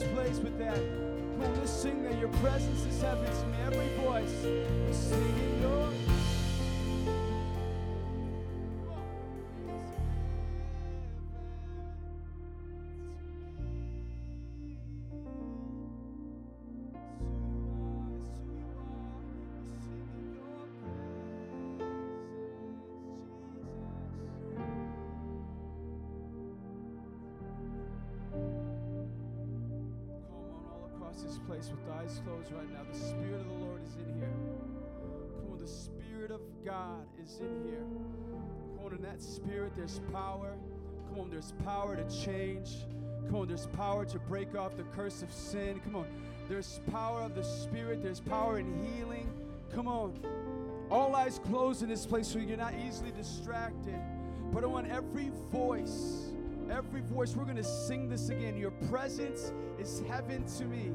this place with that. Come on, let's sing that your presence is heaven me. Every voice, we're singing your. Eyes closed right now. The Spirit of the Lord is in here. Come on, the Spirit of God is in here. Come on, in that Spirit, there's power. Come on, there's power to change. Come on, there's power to break off the curse of sin. Come on, there's power of the Spirit, there's power in healing. Come on. All eyes closed in this place so you're not easily distracted. But I want every voice, every voice, we're going to sing this again. Your presence is heaven to me.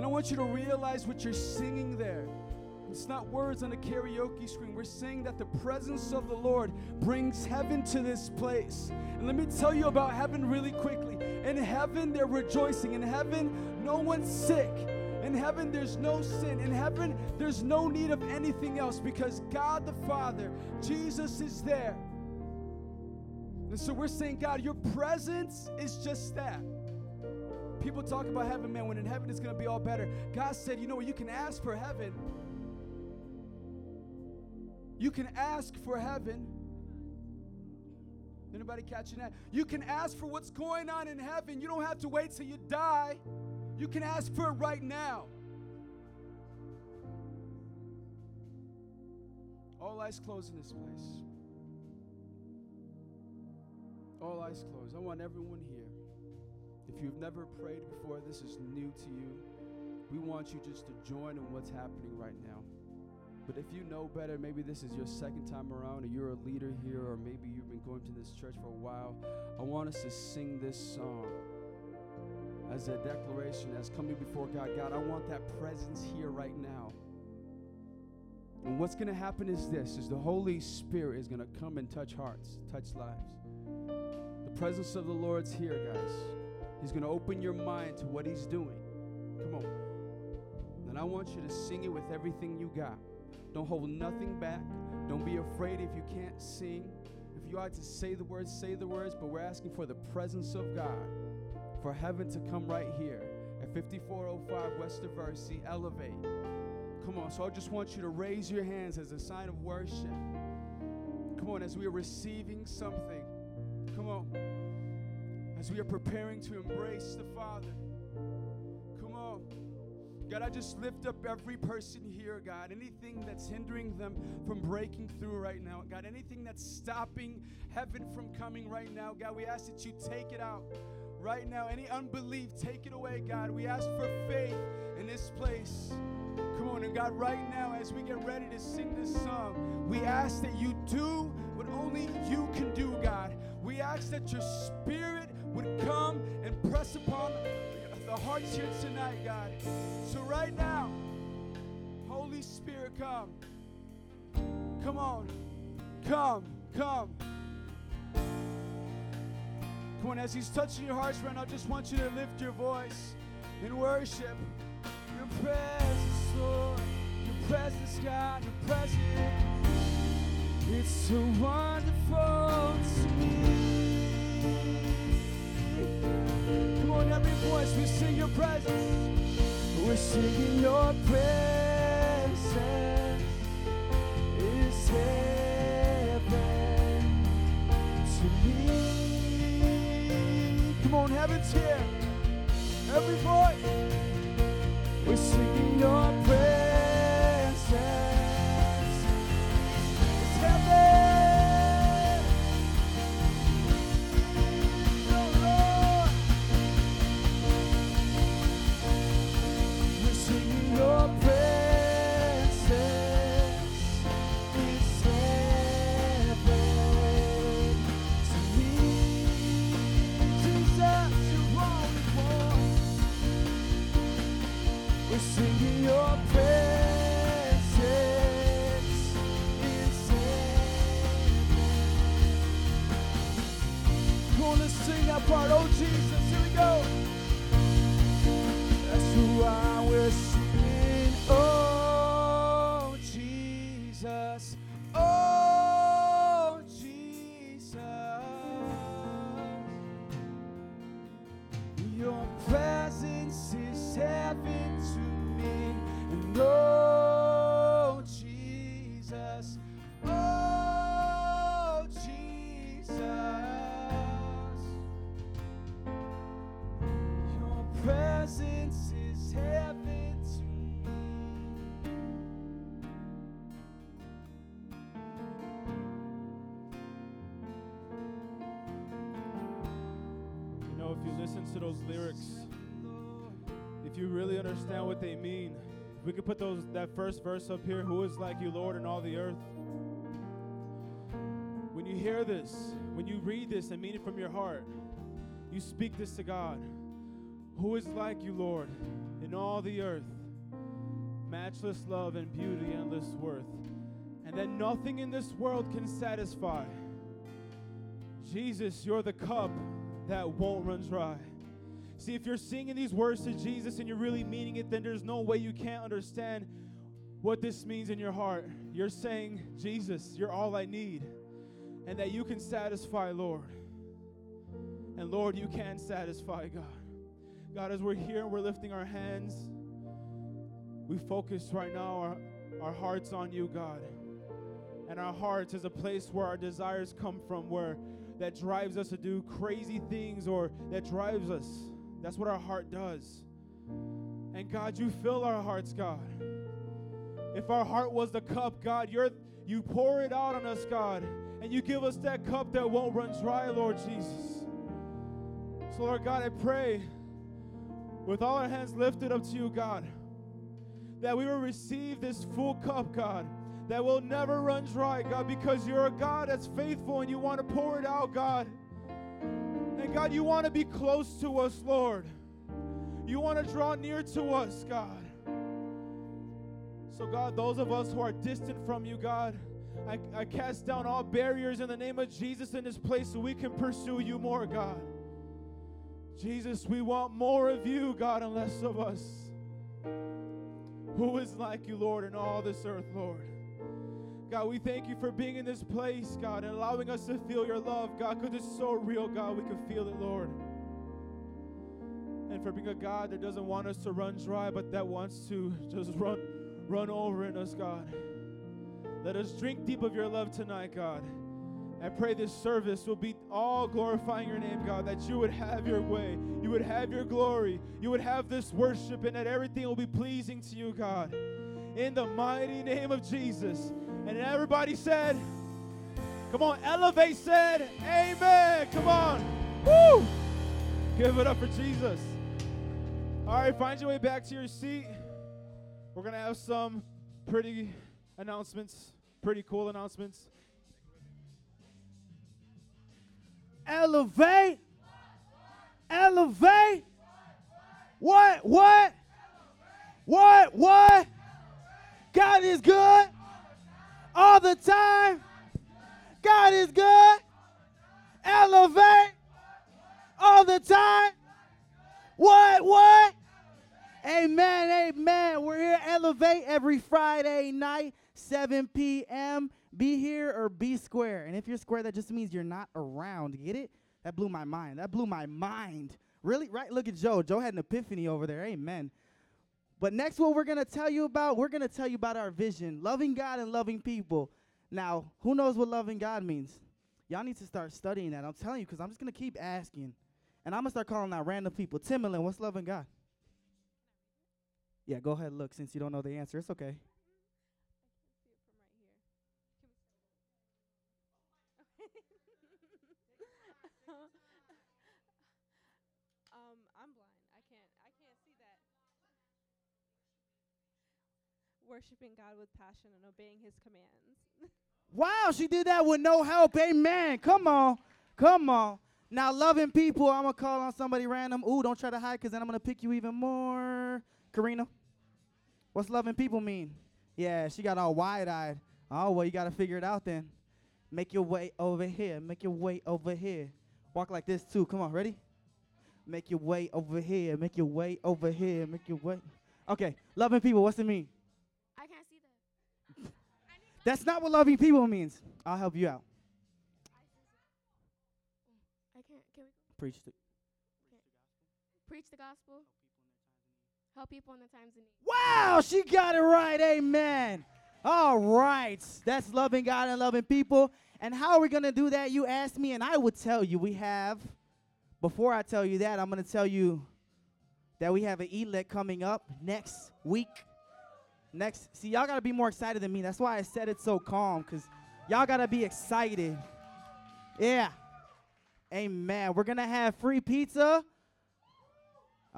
And I want you to realize what you're singing there. It's not words on a karaoke screen. We're saying that the presence of the Lord brings heaven to this place. And let me tell you about heaven really quickly. In heaven, they're rejoicing. In heaven, no one's sick. In heaven, there's no sin. In heaven, there's no need of anything else because God the Father, Jesus is there. And so we're saying, God, your presence is just that. People talk about heaven, man, when in heaven it's going to be all better. God said, you know what? You can ask for heaven. You can ask for heaven. Anybody catching that? You can ask for what's going on in heaven. You don't have to wait till you die. You can ask for it right now. All eyes closed in this place. All eyes closed. I want everyone here. If you've never prayed before, this is new to you. We want you just to join in what's happening right now. But if you know better, maybe this is your second time around, or you're a leader here, or maybe you've been going to this church for a while, I want us to sing this song as a declaration, as coming before God. God, I want that presence here right now. And what's going to happen is this: is the Holy Spirit is going to come and touch hearts, touch lives. The presence of the Lord's here, guys. He's going to open your mind to what He's doing. Come on. And I want you to sing it with everything you got. Don't hold nothing back. Don't be afraid if you can't sing. If you are to say the words, say the words, but we're asking for the presence of God, for heaven to come right here at 5405 West Diversey, Elevate. Come on, so I just want you to raise your hands as a sign of worship. Come on, as we are receiving something. Come on. As we are preparing to embrace the Father. Come on. God, I just lift up every person here, God. Anything that's hindering them from breaking through right now, God. Anything that's stopping heaven from coming right now, God. We ask that you take it out right now. Any unbelief, take it away, God. We ask for faith in this place. Come on, and God, right now, as we get ready to sing this song, we ask that you do what only you can do, God. We ask that your spirit would come and press upon the hearts here tonight, God. So, right now, Holy Spirit, come. Come on. Come. Come. Come on, as He's touching your hearts right now, I just want you to lift your voice in worship. Your presence, Lord. Your presence, God. Your presence. It's so wonderful to me. Voice, we sing your presence. We're singing your presence is heaven to me. Come on, heaven's here. Every voice, we're singing your presence. Those lyrics, if you really understand what they mean, we could put those that first verse up here, who is like you, Lord, in all the earth? When you hear this, when you read this and mean it from your heart, you speak this to God. Who is like you, Lord, in all the earth? Matchless love and beauty, endless worth. And that nothing in this world can satisfy. Jesus, you're the cup that won't run dry. See, if you're singing these words to Jesus and you're really meaning it, then there's no way you can't understand what this means in your heart. You're saying, Jesus, you're all I need, and that you can satisfy, Lord. And Lord, you can satisfy, God. God, as we're here and we're lifting our hands, we focus right now our, our hearts on you, God. And our hearts is a place where our desires come from, where that drives us to do crazy things or that drives us. That's what our heart does. And God, you fill our hearts, God. If our heart was the cup, God, you're you pour it out on us, God, and you give us that cup that won't run dry, Lord Jesus. So, Lord God, I pray with all our hands lifted up to you, God, that we will receive this full cup, God, that will never run dry, God, because you're a God that's faithful and you want to pour it out, God. And God, you want to be close to us, Lord. You want to draw near to us, God. So, God, those of us who are distant from you, God, I, I cast down all barriers in the name of Jesus in this place so we can pursue you more, God. Jesus, we want more of you, God, and less of us. Who is like you, Lord, in all this earth, Lord? God, we thank you for being in this place, God, and allowing us to feel your love, God, because it's so real, God. We can feel it, Lord. And for being a God that doesn't want us to run dry, but that wants to just run, run over in us, God. Let us drink deep of your love tonight, God. I pray this service will be all glorifying your name, God, that you would have your way, you would have your glory, you would have this worship, and that everything will be pleasing to you, God. In the mighty name of Jesus. And everybody said, Come on, Elevate said, Amen. Come on. Woo! Give it up for Jesus. All right, find your way back to your seat. We're going to have some pretty announcements, pretty cool announcements. Elevate. Elevate. What? What? What? What? God is good all the time. God is good. Elevate all the time. What? What? Amen. Amen. We're here Elevate every Friday night, 7 p.m. Be here or be square. And if you're square, that just means you're not around. Get it? That blew my mind. That blew my mind. Really? Right? Look at Joe. Joe had an epiphany over there. Amen. But next, what we're going to tell you about, we're going to tell you about our vision loving God and loving people. Now, who knows what loving God means? Y'all need to start studying that. I'm telling you, because I'm just going to keep asking. And I'm going to start calling out random people. Timberland, what's loving God? Yeah, go ahead look since you don't know the answer. It's okay. um, I'm blind. I can't. I can't see that. Worshiping God with passion and obeying His commands. Wow, she did that with no help. Amen. Come on. Come on. Now, loving people, I'm going to call on somebody random. Ooh, don't try to hide because then I'm going to pick you even more. Karina, what's loving people mean? Yeah, she got all wide eyed. Oh, well, you got to figure it out then. Make your way over here. Make your way over here. Walk like this too. Come on, ready? Make your way over here. Make your way over here. Make your way. Okay, loving people, what's it mean? I can't see that. That's not what loving people means. I'll help you out. I can't. Can we Preach the preach the gospel? Help people in the times of need. Wow, she got it right. Amen. All right. That's loving God and loving people. And how are we going to do that? You asked me, and I would tell you we have. Before I tell you that, I'm going to tell you that we have an elect coming up next week. Next, see, y'all got to be more excited than me. That's why I said it so calm, because y'all got to be excited. Yeah. Amen. We're to have free pizza.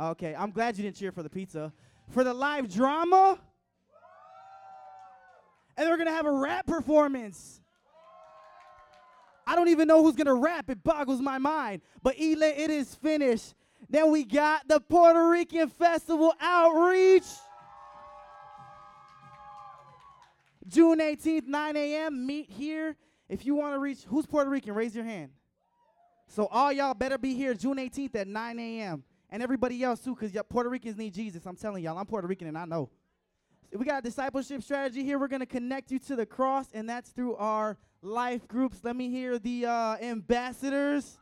Okay, I'm glad you didn't cheer for the pizza. For the live drama. And we're to have a rap performance. I don't even know who's to rap. It boggles my mind. But Ele, it is finished. Then we got the Puerto Rican Festival Outreach. June 18th, 9 a.m. Meet here. If you want to reach, who's Puerto Rican? Raise your hand. So all y'all better be here June 18th at 9 a.m. And everybody else too, because Puerto Ricans need Jesus. I'm telling y'all, I'm Puerto Rican and I know. We got a discipleship strategy here. We're going to connect you to the cross, and that's through our life groups. Let me hear the uh, ambassadors.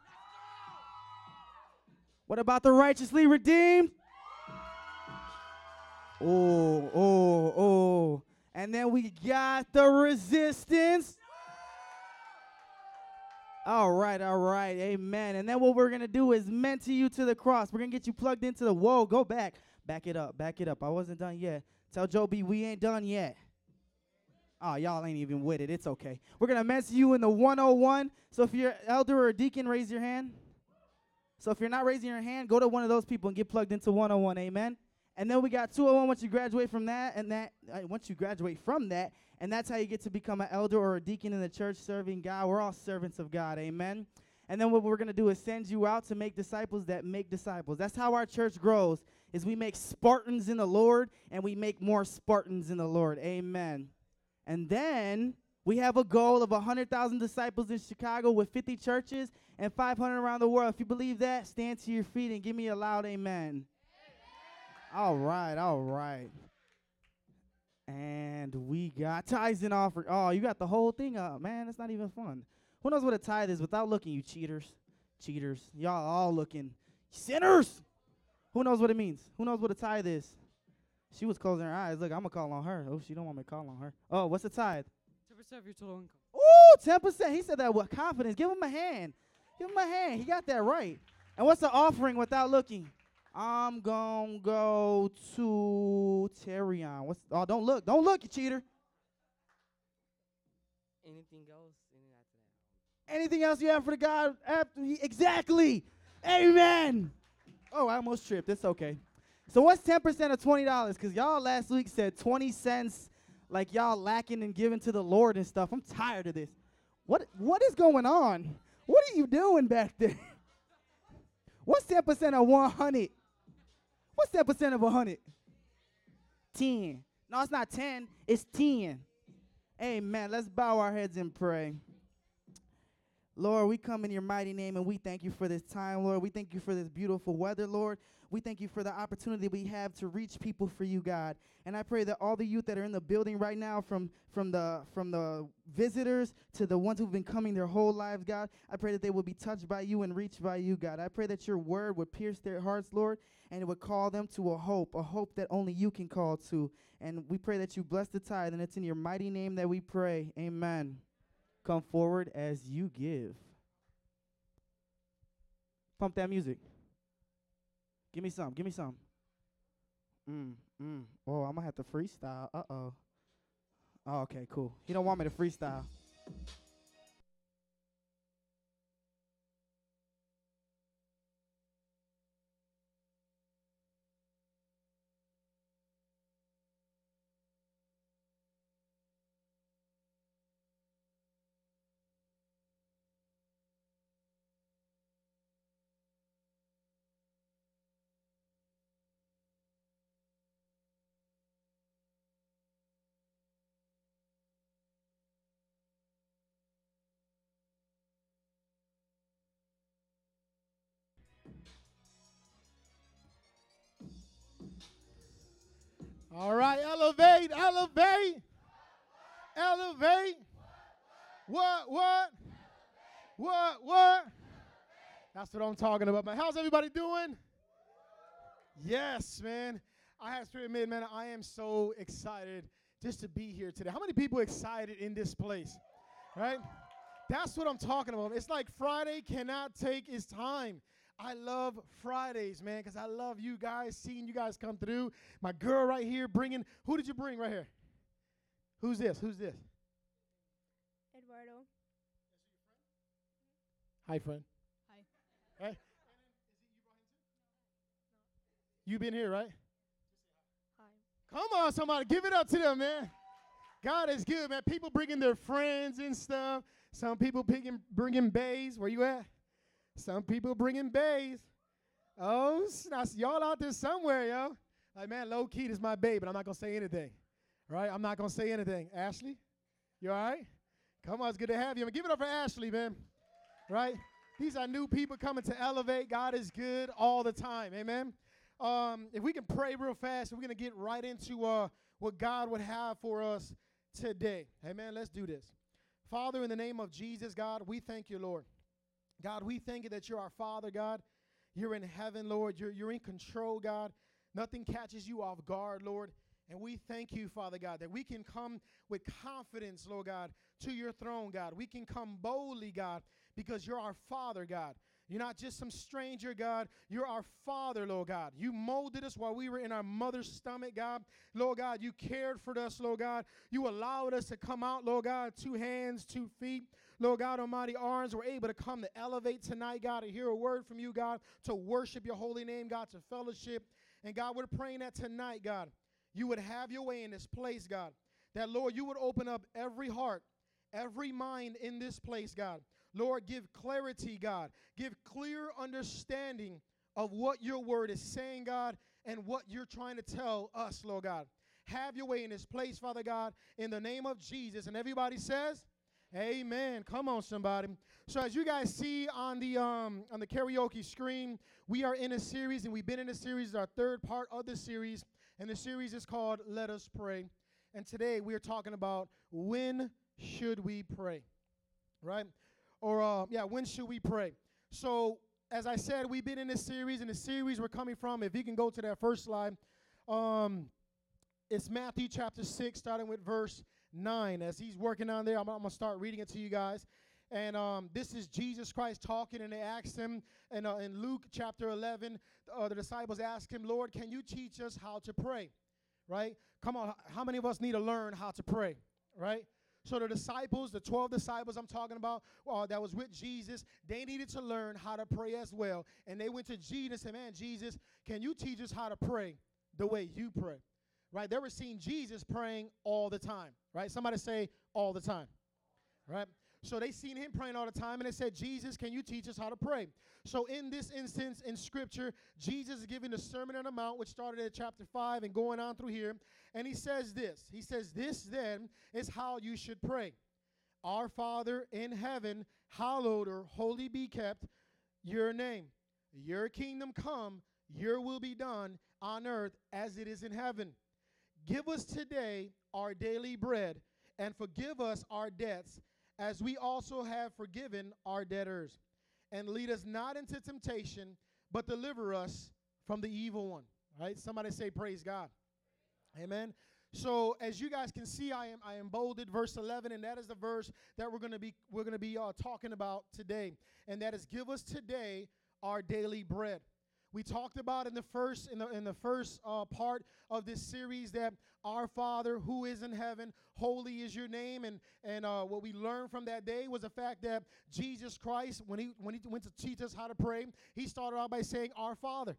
What about the righteously redeemed? Oh, oh, oh. And then we got the resistance. All right, all right, amen. And then what we're gonna do is mentor you to the cross. We're gonna get you plugged into the whoa. Go back, back it up, back it up. I wasn't done yet. Tell Joe B we ain't done yet. Oh, y'all ain't even with it. It's okay. We're gonna mentor you in the 101. So if you're elder or deacon, raise your hand. So if you're not raising your hand, go to one of those people and get plugged into 101. Amen. And then we got 201 once you graduate from that, and that uh, once you graduate from that, and that's how you get to become an elder or a deacon in the church serving God. We're all servants of God. Amen. And then what we're going to do is send you out to make disciples that make disciples. That's how our church grows. Is we make Spartans in the Lord and we make more Spartans in the Lord. Amen. And then we have a goal of 100,000 disciples in Chicago with 50 churches and 500 around the world. If you believe that, stand to your feet and give me a loud amen. All right, all right. And we got tithes and offering. Oh, you got the whole thing up, man. It's not even fun. Who knows what a tithe is without looking, you cheaters? Cheaters. Y'all all looking. Sinners! Who knows what it means? Who knows what a tithe is? She was closing her eyes. Look, I'm going to call on her. Oh, she don't want me to call on her. Oh, what's a tithe? 10% of your total income. Ooh, 10%. He said that with confidence. Give him a hand. Give him a hand. He got that right. And what's the offering without looking? I'm gonna go to Terrion. What's oh don't look. Don't look, you cheater. Anything else? Anything else you have for the God after he, exactly. Amen. Oh, I almost tripped. It's okay. So what's 10% of $20? Because y'all last week said 20 cents like y'all lacking and giving to the Lord and stuff. I'm tired of this. What what is going on? What are you doing back there? What's 10% of 100? What's 10% of 100? 10, No, it's not 10, it's 10. Amen. Let's bow our heads and pray. Lord, we come in your mighty name and we thank you for this time, Lord. We thank you for this beautiful weather, Lord. We thank you for the opportunity we have to reach people for you, God. And I pray that all the youth that are in the building right now, from from the from the visitors to the ones who've been coming their whole lives, God, I pray that they will be touched by you and reached by you, God. I pray that your word would pierce their hearts, Lord, and it would call them to a hope, a hope that only you can call to. And we pray that you bless the tithe, and it's in your mighty name that we pray. Amen. Come forward as you give. Pump that music. Give me some. Give me some. Mm, mm. Oh, I'm gonna have to freestyle. Uh oh. Oh, okay, cool. He don't want me to freestyle. All right, elevate, elevate, elevate. What, what, what, what? That's what I'm talking about, man. How's everybody doing? Yes, man. I have to admit, man, I am so excited just to be here today. How many people excited in this place? Right? That's what I'm talking about. It's like Friday cannot take its time. I love Fridays, man, because I love you guys, seeing you guys come through. My girl right here bringing, who did you bring right here? Who's this? Who's this? Eduardo. Hi, friend. Hi. Hey. You been here, right? Hi. Come on, somebody, give it up to them, man. God is good, man. People bringing their friends and stuff. Some people picking, bringing bays. Where you at? Some people bringing bays. Oh, snap. y'all out there somewhere, yo. Like, man, low key, this is my babe, but I'm not going to say anything. Right? I'm not going to say anything. Ashley, you all right? Come on, it's good to have you. Give it up for Ashley, man. Right? These are new people coming to elevate. God is good all the time. Amen. Um, if we can pray real fast, we're going to get right into uh, what God would have for us today. Amen. Let's do this. Father, in the name of Jesus, God, we thank you, Lord. God, we thank you that you're our Father, God. You're in heaven, Lord. You're, you're in control, God. Nothing catches you off guard, Lord. And we thank you, Father God, that we can come with confidence, Lord God, to your throne, God. We can come boldly, God, because you're our Father, God. You're not just some stranger, God. You're our Father, Lord God. You molded us while we were in our mother's stomach, God. Lord God, you cared for us, Lord God. You allowed us to come out, Lord God, two hands, two feet. Lord God Almighty, arms were able to come to elevate tonight, God, to hear a word from you, God, to worship your holy name, God, to fellowship. And God, we're praying that tonight, God, you would have your way in this place, God. That, Lord, you would open up every heart, every mind in this place, God. Lord, give clarity, God. Give clear understanding of what your word is saying, God, and what you're trying to tell us, Lord God. Have your way in this place, Father God, in the name of Jesus. And everybody says, Amen. Come on, somebody. So as you guys see on the um on the karaoke screen, we are in a series, and we've been in a series, our third part of the series, and the series is called Let Us Pray. And today we are talking about when should we pray, right? Or uh, yeah, when should we pray? So as I said, we've been in this series, and the series we're coming from, if you can go to that first slide, um, it's Matthew chapter six, starting with verse 9. As he's working on there, I'm, I'm going to start reading it to you guys. And um, this is Jesus Christ talking, and they asked him in, uh, in Luke chapter 11, uh, the disciples asked him, Lord, can you teach us how to pray? Right? Come on, how many of us need to learn how to pray? Right? So the disciples, the 12 disciples I'm talking about, uh, that was with Jesus, they needed to learn how to pray as well. And they went to Jesus and said, man, Jesus, can you teach us how to pray the way you pray? Right? They were seeing Jesus praying all the time. Right? Somebody say all the time. right? So they seen him praying all the time and they said, Jesus, can you teach us how to pray? So in this instance in scripture, Jesus is giving the Sermon on the Mount, which started at chapter 5 and going on through here. And he says this He says, This then is how you should pray. Our Father in heaven, hallowed or holy be kept your name. Your kingdom come, your will be done on earth as it is in heaven. Give us today our daily bread and forgive us our debts as we also have forgiven our debtors. And lead us not into temptation, but deliver us from the evil one. Right? Somebody say, Praise God. Amen. So as you guys can see, I am I am bolded verse 11, and that is the verse that we're gonna be we're gonna be uh, talking about today, and that is give us today our daily bread. We talked about in the first in the in the first uh, part of this series that our Father who is in heaven, holy is your name, and and uh, what we learned from that day was the fact that Jesus Christ, when he when he went to teach us how to pray, he started out by saying our Father.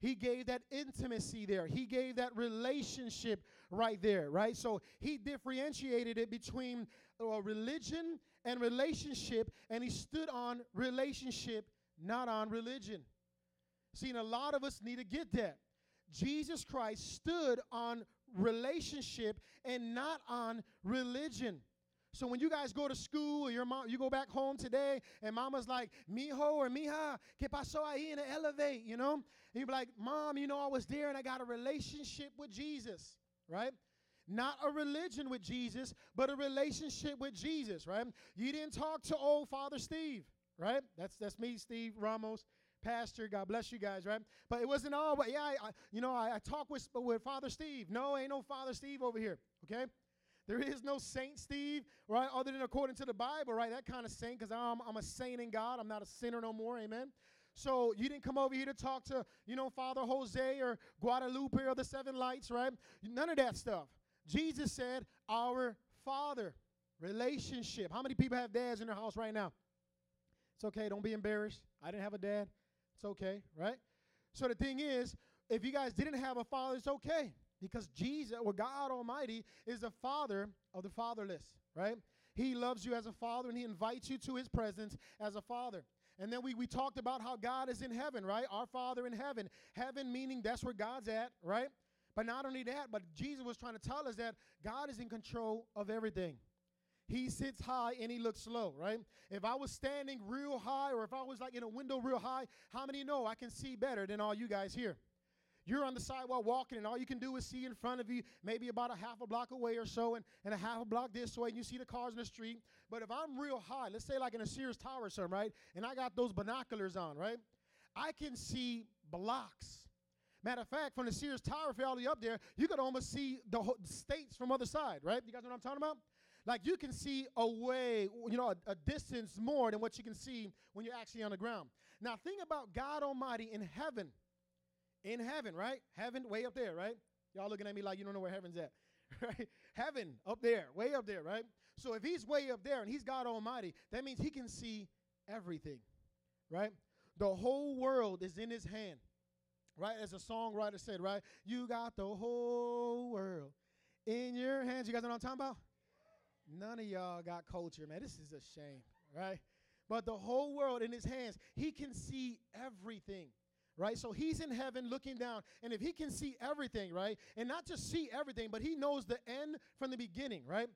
He gave that intimacy there. He gave that relationship right there, right? So he differentiated it between uh, religion and relationship, and he stood on relationship, not on religion. See, a lot of us need to get that. Jesus Christ stood on relationship and not on religion. So when you guys go to school or your mom, you go back home today, and mama's like, "Mijo or mija, qué pasó ahí in the elevate?" You know, and you be like, "Mom, you know I was there and I got a relationship with Jesus, right?" Not a religion with Jesus, but a relationship with Jesus, right? You didn't talk to old Father Steve, right? That's that's me, Steve Ramos pastor. God bless you guys, right? But it wasn't all. But yeah, I, I you know, I, I talk with with Father Steve. No, ain't no Father Steve over here. Okay. There is no Saint Steve, right? Other than according to the Bible, right? That kind of saint, because I'm, I'm a saint in God. I'm not a sinner no more. Amen. So you didn't come over here to talk to, you know, Father Jose or Guadalupe or the Seven Lights, right? None of that stuff. Jesus said, Our Father, relationship. How many people have dads in their house right now? It's okay. Don't be embarrassed. I didn't have a dad. It's okay, right? So the thing is, if you guys didn't have a father, it's okay because Jesus or God Almighty is the father of the fatherless, right? He loves you as a father and he invites you to his presence as a father. And then we, we talked about how God is in heaven, right? Our Father in heaven. Heaven meaning that's where God's at, right? But not only that, but Jesus was trying to tell us that God is in control of everything. He sits high and he looks low, right? If I was standing real high or if I was like in a window real high, how many know I can see better than all you guys here? You're on the sidewalk walking, and all you can do is see in front of you, maybe about a half a block away or so, and, and a half a block this way, and you see the cars in the street. But if I'm real high, let's say like in a Sears Tower or something, right? And I got those binoculars on, right? I can see blocks. Matter of fact, from the Sears Tower, if you're all the way up there, you could almost see the states from other side, right? You guys know what I'm talking about? Like you can see away, you know, a, a distance more than what you can see when you're actually on the ground. Now, think about God Almighty in heaven. In heaven, right? Heaven, way up there, right? Y'all looking at me like you don't know where heaven's at, right? Heaven, up there, way up there, right? So if he's way up there and he's God Almighty, that means he can see everything, right? The whole world is in his hand, right? As a songwriter said, right? You got the whole world in your hands. You guys know what I'm talking about? None of y'all got culture, man. This is a shame, right? But the whole world in his hands, he can see everything right? So he's in heaven looking down. And if he can see everything, right? And not just see everything, but he knows the end from the beginning, right?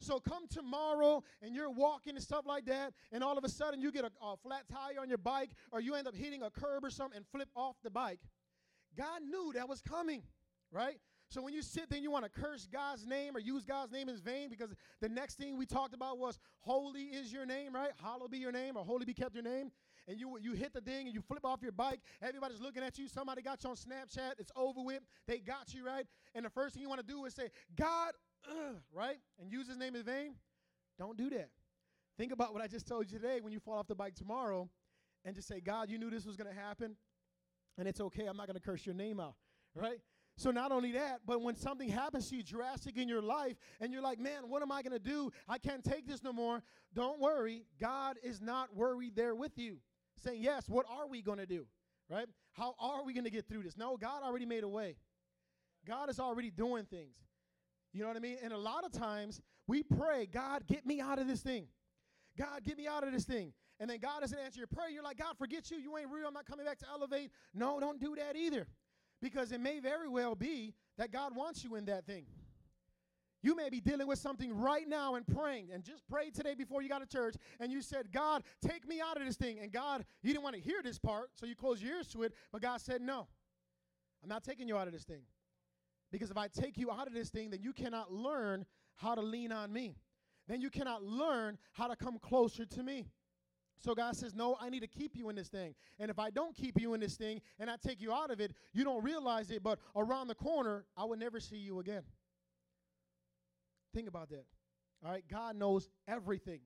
So come tomorrow and you're walking and stuff like that, and all of a sudden you get a, a, flat tire on your bike, or you end up hitting a curb or something and flip off the bike. God knew that was coming, right? So when you sit there and you want to curse God's name or use God's name in vain, because the next thing we talked about was holy is your name, right? Hallowed be your name, or holy be kept your name. And you you hit the thing and you flip off your bike. Everybody's looking at you. Somebody got you on Snapchat. It's over with. They got you right. And the first thing you want to do is say, God, ugh, right? And use His name in vain. Don't do that. Think about what I just told you today. When you fall off the bike tomorrow, and just say, God, you knew this was going to happen, and it's okay. I'm not going to curse your name out, right? So not only that, but when something happens to you drastic in your life and you're like, man, what am I going to do? I can't take this no more. Don't worry. God is not worried there with you. Saying, yes, what are we going to do? Right? How are we going to get through this? No, God already made a way. God is already doing things. You know what I mean? And a lot of times we pray, God, get me out of this thing. God, get me out of this thing. And then God doesn't answer your prayer. You're like, God, forget you. You ain't real. I'm not coming back to elevate. No, don't do that either. Because it may very well be that God wants you in that thing. You may be dealing with something right now and praying, and just prayed today before you got to church, and you said, God, take me out of this thing. And God, you didn't want to hear this part, so you closed your ears to it, but God said, No, I'm not taking you out of this thing. Because if I take you out of this thing, then you cannot learn how to lean on me. Then you cannot learn how to come closer to me. So God says, No, I need to keep you in this thing. And if I don't keep you in this thing and I take you out of it, you don't realize it, but around the corner, I will never see you again. Think about that. All right, God knows everything.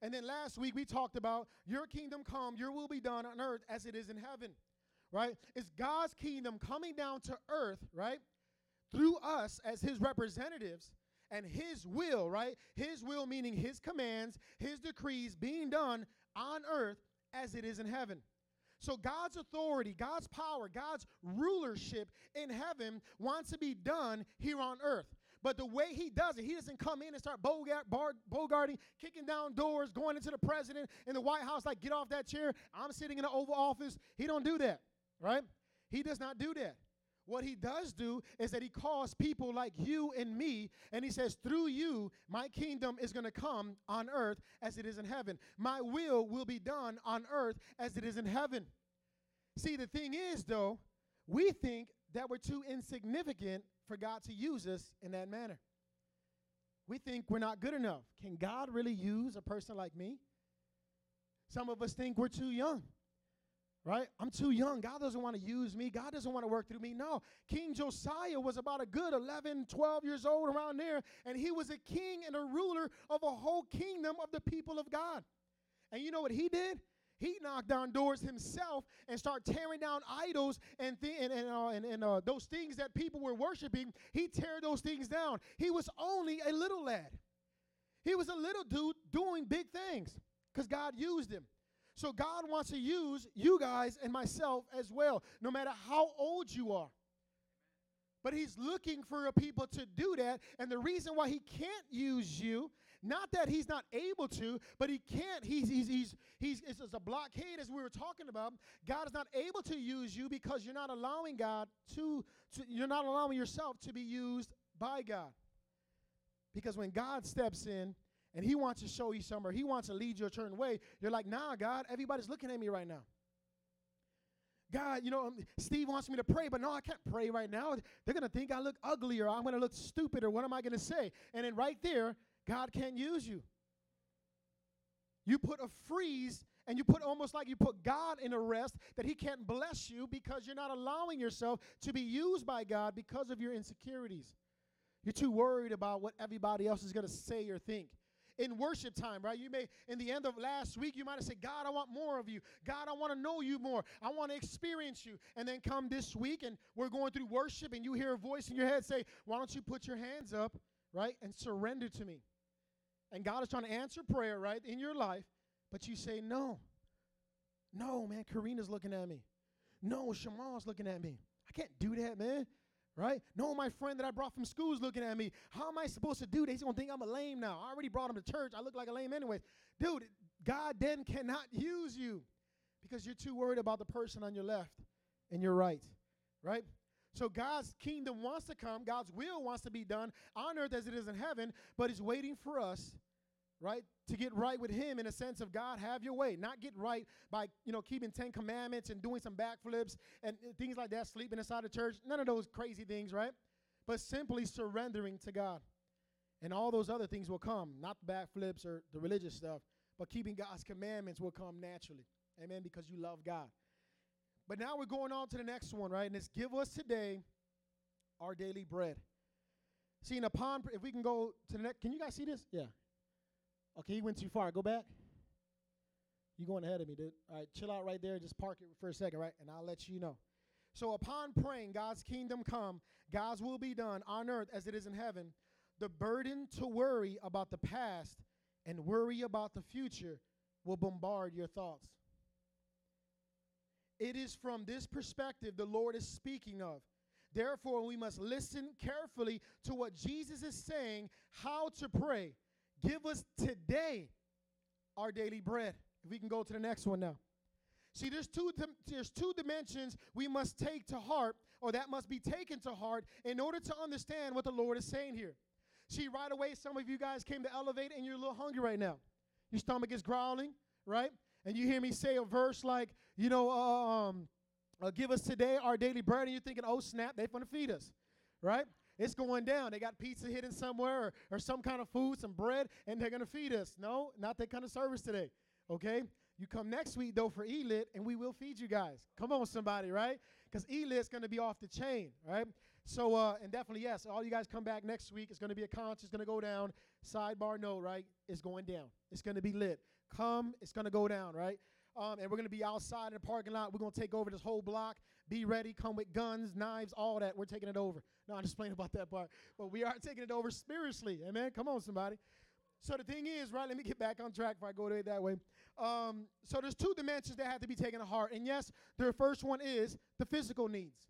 And then last week we talked about your kingdom come, your will be done on earth as it is in heaven. Right? It's God's kingdom coming down to earth, right? Through us as his representatives and his will, right? His will meaning his commands, his decrees being done on earth as it is in heaven. So God's authority, God's power, God's rulership in heaven wants to be done here on earth. But the way he does it, he doesn't come in and start bogarting, kicking down doors, going into the president in the White House like, get off that chair. I'm sitting in the Oval Office. He don't do that, right? He does not do that. What he does do is that he calls people like you and me, and he says, Through you, my kingdom is going to come on earth as it is in heaven. My will will be done on earth as it is in heaven. See, the thing is, though, we think that we're too insignificant for God to use us in that manner. We think we're not good enough. Can God really use a person like me? Some of us think we're too young right? I'm too young. God doesn't want to use me. God doesn't want to work through me. No. King Josiah was about a good 11, 12 years old around there, and he was a king and a ruler of a whole kingdom of the people of God. And you know what he did? He knocked down doors himself and started tearing down idols and th- and, and, uh, and, and uh, those things that people were worshiping. He tear those things down. He was only a little lad. He was a little dude doing big things because God used him. So God wants to use you guys and myself as well, no matter how old you are. But he's looking for a people to do that. And the reason why he can't use you, not that he's not able to, but he can't, he's, he's, he's, he's it's, it's a blockade as we were talking about. God is not able to use you because you're not allowing God to, to you're not allowing yourself to be used by God. Because when God steps in, and he wants to show you somewhere, he wants to lead you a certain way, you're like, nah, God, everybody's looking at me right now. God, you know, um, Steve wants me to pray, but no, I can't pray right now. They're going to think I look ugly or I'm going to look stupid or what am I going to say? And then right there, God can't use you. You put a freeze and you put almost like you put God in arrest that he can't bless you because you're not allowing yourself to be used by God because of your insecurities. You're too worried about what everybody else is going to say or think in worship time, right? You may, in the end of last week, you might have said, God, I want more of you. God, I want to know you more. I want to experience you. And then come this week, and we're going through worship, and you hear a voice in your head say, Why don't you put your hands up, right, and surrender to me? And God is trying to answer prayer, right, in your life, but you say, No. No, man, Karina's looking at me. No, Shamal's looking at me. I can't do that, man right? No, my friend that I brought from school is looking at me. How am I supposed to do? They's gonna think I'm a lame now. I already brought him to church. I look like a lame anyways. Dude, God then cannot use you because you're too worried about the person on your left and your right, right? So God's kingdom wants to come, God's will wants to be done on earth as it is in heaven, but it's waiting for us right? To get right with him in a sense of God, have your way. Not get right by, you know, keeping 10 commandments and doing some backflips and uh, things like that, sleeping inside the church. None of those crazy things, right? But simply surrendering to God. And all those other things will come, not the backflips or the religious stuff, but keeping God's commandments will come naturally. Amen, because you love God. But now we're going on to the next one, right? And it's give us today our daily bread. See, in upon, if we can go to the next, can you guys see this? Yeah. Okay, you went too far. Go back. You going ahead of me, dude. All right, chill out right there. Just park it for a second, right? And I'll let you know. So upon praying, God's kingdom come, God's will be done on earth as it is in heaven. The burden to worry about the past and worry about the future will bombard your thoughts. It is from this perspective the Lord is speaking of. Therefore, we must listen carefully to what Jesus is saying, how to pray. Give us today our daily bread. If we can go to the next one now. See, there's two there's two dimensions we must take to heart, or that must be taken to heart in order to understand what the Lord is saying here. See, right away, some of you guys came to elevate and you're a little hungry right now. Your stomach is growling, right? And you hear me say a verse like, you know, uh, um, uh, give us today our daily bread, and you're thinking, oh snap, they're gonna feed us, right? It's going down. They got pizza hidden somewhere or, or some kind of food, some bread, and they're gonna feed us. No, not that kind of service today. Okay? You come next week though for Elit, and we will feed you guys. Come on, somebody, right? Because Elit's gonna be off the chain, right? So, uh, and definitely yes, all you guys come back next week. It's gonna be a concert. It's gonna go down. Sidebar note, right? It's going down. It's gonna be lit. Come, it's gonna go down, right? Um, and we're gonna be outside in the parking lot. We're gonna take over this whole block. Be ready. Come with guns, knives, all that. We're taking it over. No, I'm just playing about that part. But we are taking it over spiritually. Amen. Come on, somebody. So the thing is, right? Let me get back on track if I go to it that way. Um, so there's two dimensions that have to be taken to heart, and yes, the first one is the physical needs.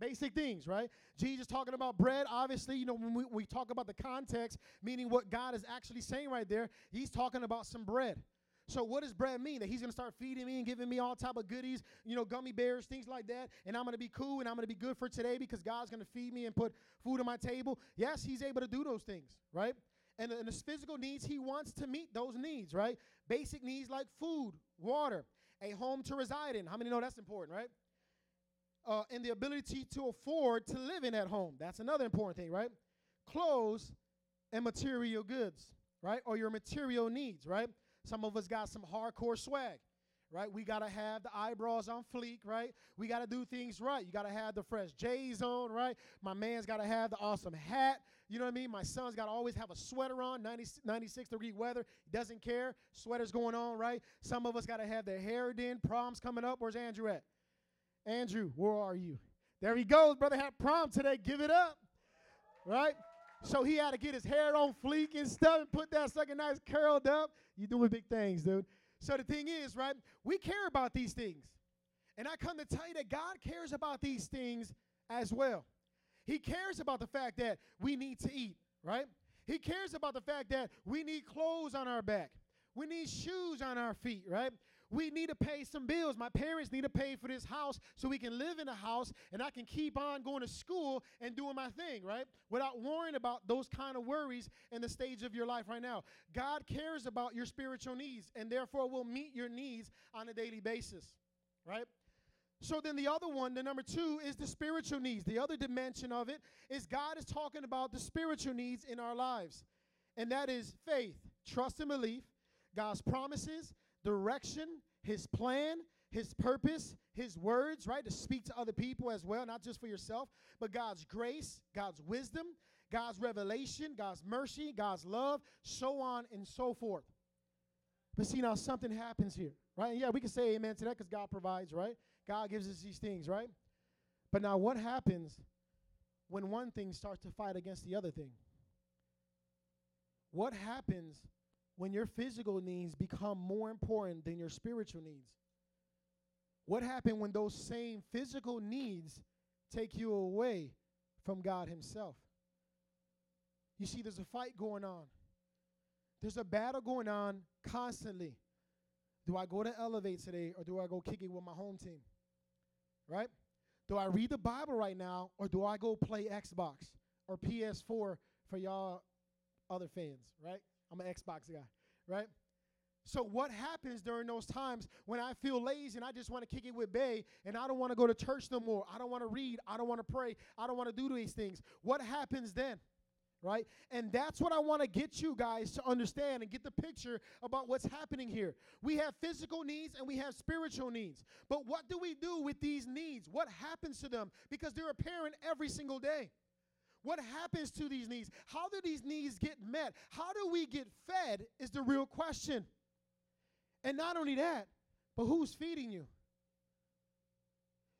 Basic things, right? Jesus talking about bread. Obviously, you know, when we, we talk about the context, meaning what God is actually saying right there, he's talking about some bread. So what does bread mean? That he's going to start feeding me and giving me all type of goodies, you know, gummy bears, things like that, and I'm going to be cool and I'm going to be good for today because God's going to feed me and put food on my table. Yes, he's able to do those things, right? And, and his physical needs, he wants to meet those needs, right? Basic needs like food, water, a home to reside in. How many know that's important, right? Uh, and the ability to afford to live in that home. That's another important thing, right? Clothes and material goods, right? Or your material needs, right? Some of us got some hardcore swag, right? We got to have the eyebrows on fleek, right? We got to do things right. You got to have the fresh J's on, right? My man's got to have the awesome hat. You know what I mean? My son's got to always have a sweater on, 90, 96 degree weather. He doesn't care. Sweater's going on, right? Some of us got to have their hair done. Prom's coming up. Where's Andrew at? Andrew, where are you? There he goes. Brother had prom today. Give it up, right? So he had to get his hair on fleek and stuff and put that sucker nice curled up. You doing big things, dude. So the thing is, right? We care about these things. And I come to tell you that God cares about these things as well. He cares about the fact that we need to eat, right? He cares about the fact that we need clothes on our back. We need shoes on our feet, right? We need to pay some bills. My parents need to pay for this house so we can live in a house and I can keep on going to school and doing my thing, right? Without worrying about those kind of worries in the stage of your life right now. God cares about your spiritual needs and therefore will meet your needs on a daily basis, right? So then the other one, the number two, is the spiritual needs. The other dimension of it is God is talking about the spiritual needs in our lives. And that is faith, trust and belief, God's promises, direction, his plan, his purpose, his words, right? To speak to other people as well, not just for yourself, but God's grace, God's wisdom, God's revelation, God's mercy, God's love, so on and so forth. But see, now something happens here, right? Yeah, we can say amen to that because God provides, right? God gives us these things, right? But now what happens when one thing starts to fight against the other thing? What happens when your physical needs become more important than your spiritual needs? What happened when those same physical needs take you away from God Himself? You see, there's a fight going on. There's a battle going on constantly. Do I go to Elevate today or do I go kick it with my home team? Right? Do I read the Bible right now or do I go play Xbox or PS4 for y'all other fans, right? I'm an Xbox guy, right? So what happens during those times when I feel lazy and I just want to kick it with Bay and I don't want to go to church no more? I don't want to read. I don't want to pray. I don't want to do these things. What happens then? Right? And that's what I want to get you guys to understand and get the picture about what's happening here. We have physical needs and we have spiritual needs. But what do we do with these needs? What happens to them? Because they're apparent every single day. What happens to these needs? How do these needs get met? How do we get fed? Is the real question. And not only that, but who's feeding you?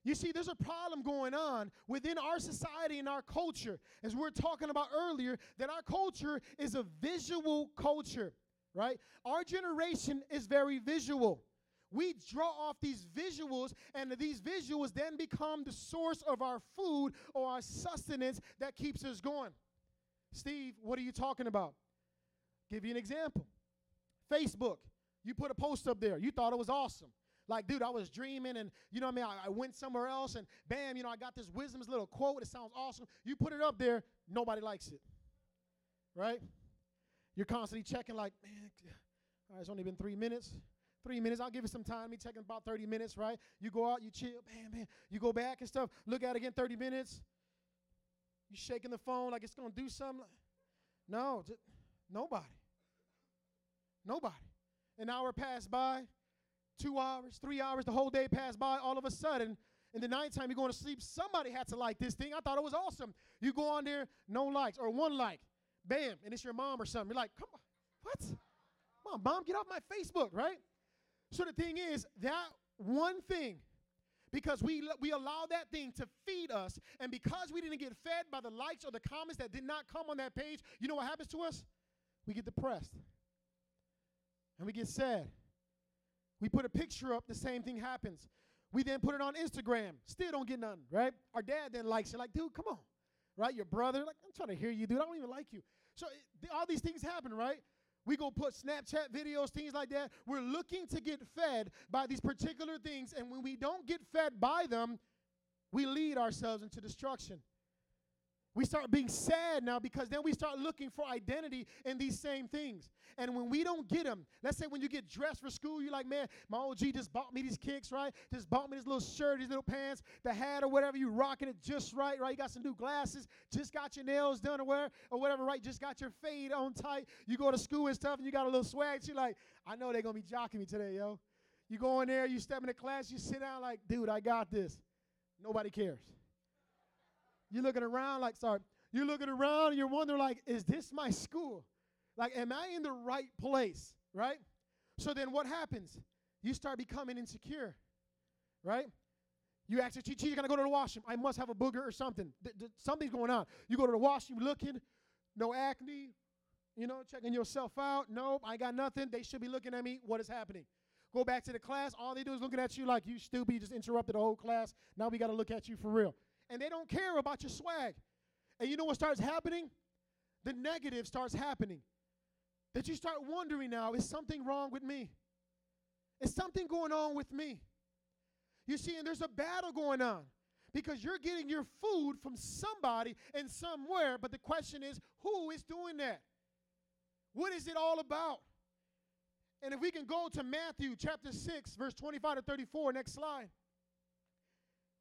You see, there's a problem going on within our society and our culture, as we are talking about earlier, that our culture is a visual culture, right? Our generation is very visual. We draw off these visuals, and these visuals then become the source of our food or our sustenance that keeps us going. Steve, what are you talking about? Give you an example Facebook. You put a post up there. You thought it was awesome. Like, dude, I was dreaming and, you know what I mean? I, I went somewhere else and bam, you know, I got this wisdom's little quote. It sounds awesome. You put it up there, nobody likes it. Right? You're constantly checking, like, man, all right, it's only been three minutes. Three minutes, I'll give it some time. Me checking about 30 minutes, right? You go out, you chill, bam, bam. You go back and stuff. Look at it again, 30 minutes. You shaking the phone like it's gonna do something. No, just, nobody. Nobody. An hour passed by, two hours, three hours, the whole day passed by. All of a sudden, in the nighttime, you're going to sleep. Somebody had to like this thing. I thought it was awesome. You go on there, no likes, or one like, bam, and it's your mom or something. You're like, come on, what? Mom, mom, get off my Facebook, right? So the thing is, that one thing, because we, we allow that thing to feed us, and because we didn't get fed by the likes or the comments that did not come on that page, you know what happens to us? We get depressed. And we get sad. We put a picture up, the same thing happens. We then put it on Instagram, still don't get nothing, right? Our dad then likes it, like, dude, come on, right? Your brother, like, I'm trying to hear you, dude. I don't even like you. So it, all these things happen, right? We go put Snapchat videos, things like that. We're looking to get fed by these particular things, and when we don't get fed by them, we lead ourselves into destruction. We start being sad now because then we start looking for identity in these same things. And when we don't get them, let's say when you get dressed for school, you're like, man, my OG just bought me these kicks, right? Just bought me this little shirt, these little pants, the hat or whatever, you rocking it just right, right? You got some new glasses, just got your nails done or whatever, or whatever, right? Just got your fade on tight. You go to school and stuff and you got a little swag. You're like, I know they're going to be jocking me today, yo. You go in there, you step into class, you sit down like, dude, I got this. Nobody cares. You're looking around like, sorry, you're looking around and you're wondering, like, is this my school? Like, am I in the right place? Right? So then what happens? You start becoming insecure, right? You actually, Chi, you're gonna go to the washroom. I must have a booger or something. Th- th- something's going on. You go to the washroom looking, no acne, you know, checking yourself out. Nope, I got nothing. They should be looking at me. What is happening? Go back to the class. All they do is looking at you like you stupid. You just interrupted the whole class. Now we got to look at you for real and they don't care about your swag. And you know what starts happening? The negative starts happening. That you start wondering now, is something wrong with me? Is something going on with me? You see, and there's a battle going on because you're getting your food from somebody and somewhere, but the question is, who is doing that? What is it all about? And if we can go to Matthew chapter 6, verse 25 to 34, next slide.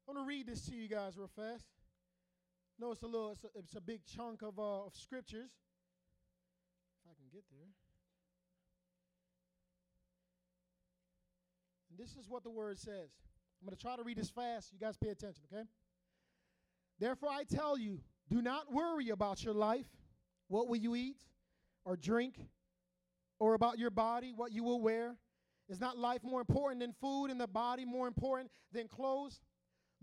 I want to read this to you guys real fast. No, it's a little, it's a, it's a big chunk of, uh, of scriptures. If I can get there. And this is what the word says. I'm going to try to read this fast. You guys pay attention, okay? Therefore, I tell you, do not worry about your life. What will you eat or drink? Or about your body, what you will wear? Is not life more important than food and the body more important than clothes?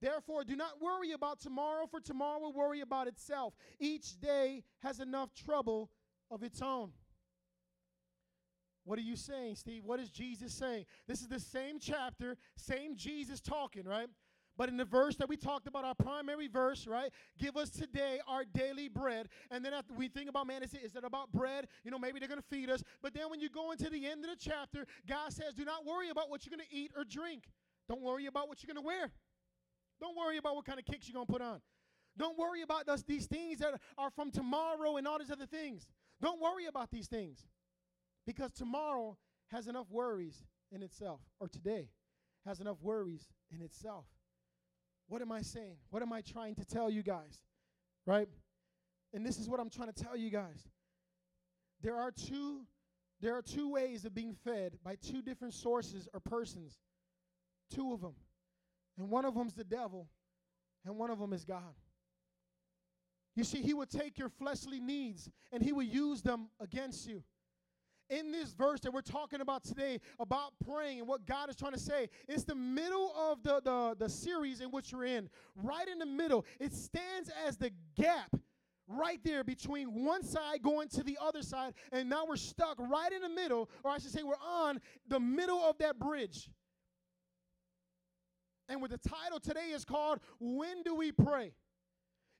Therefore, do not worry about tomorrow, for tomorrow will worry about itself. Each day has enough trouble of its own. What are you saying, Steve? What is Jesus saying? This is the same chapter, same Jesus talking, right? But in the verse that we talked about, our primary verse, right? Give us today our daily bread. And then after we think about, man, is it, is it about bread? You know, maybe they're going to feed us. But then when you go into the end of the chapter, God says, do not worry about what you're going to eat or drink. Don't worry about what you're going to wear. Don't worry about what kind of kicks you're going to put on. Don't worry about those, these things that are from tomorrow and all these other things. Don't worry about these things because tomorrow has enough worries in itself, or today has enough worries in itself. What am I saying? What am I trying to tell you guys? Right? And this is what I'm trying to tell you guys. There are two there are two ways of being fed by two different sources or persons. Two of them. And one of them's the devil, and one of them is God. You see, he would take your fleshly needs and he would use them against you. In this verse that we're talking about today, about praying and what God is trying to say, it's the middle of the, the, the series in which we're in. Right in the middle, it stands as the gap right there between one side going to the other side, and now we're stuck right in the middle, or I should say, we're on the middle of that bridge. And with the title today is called When Do We Pray?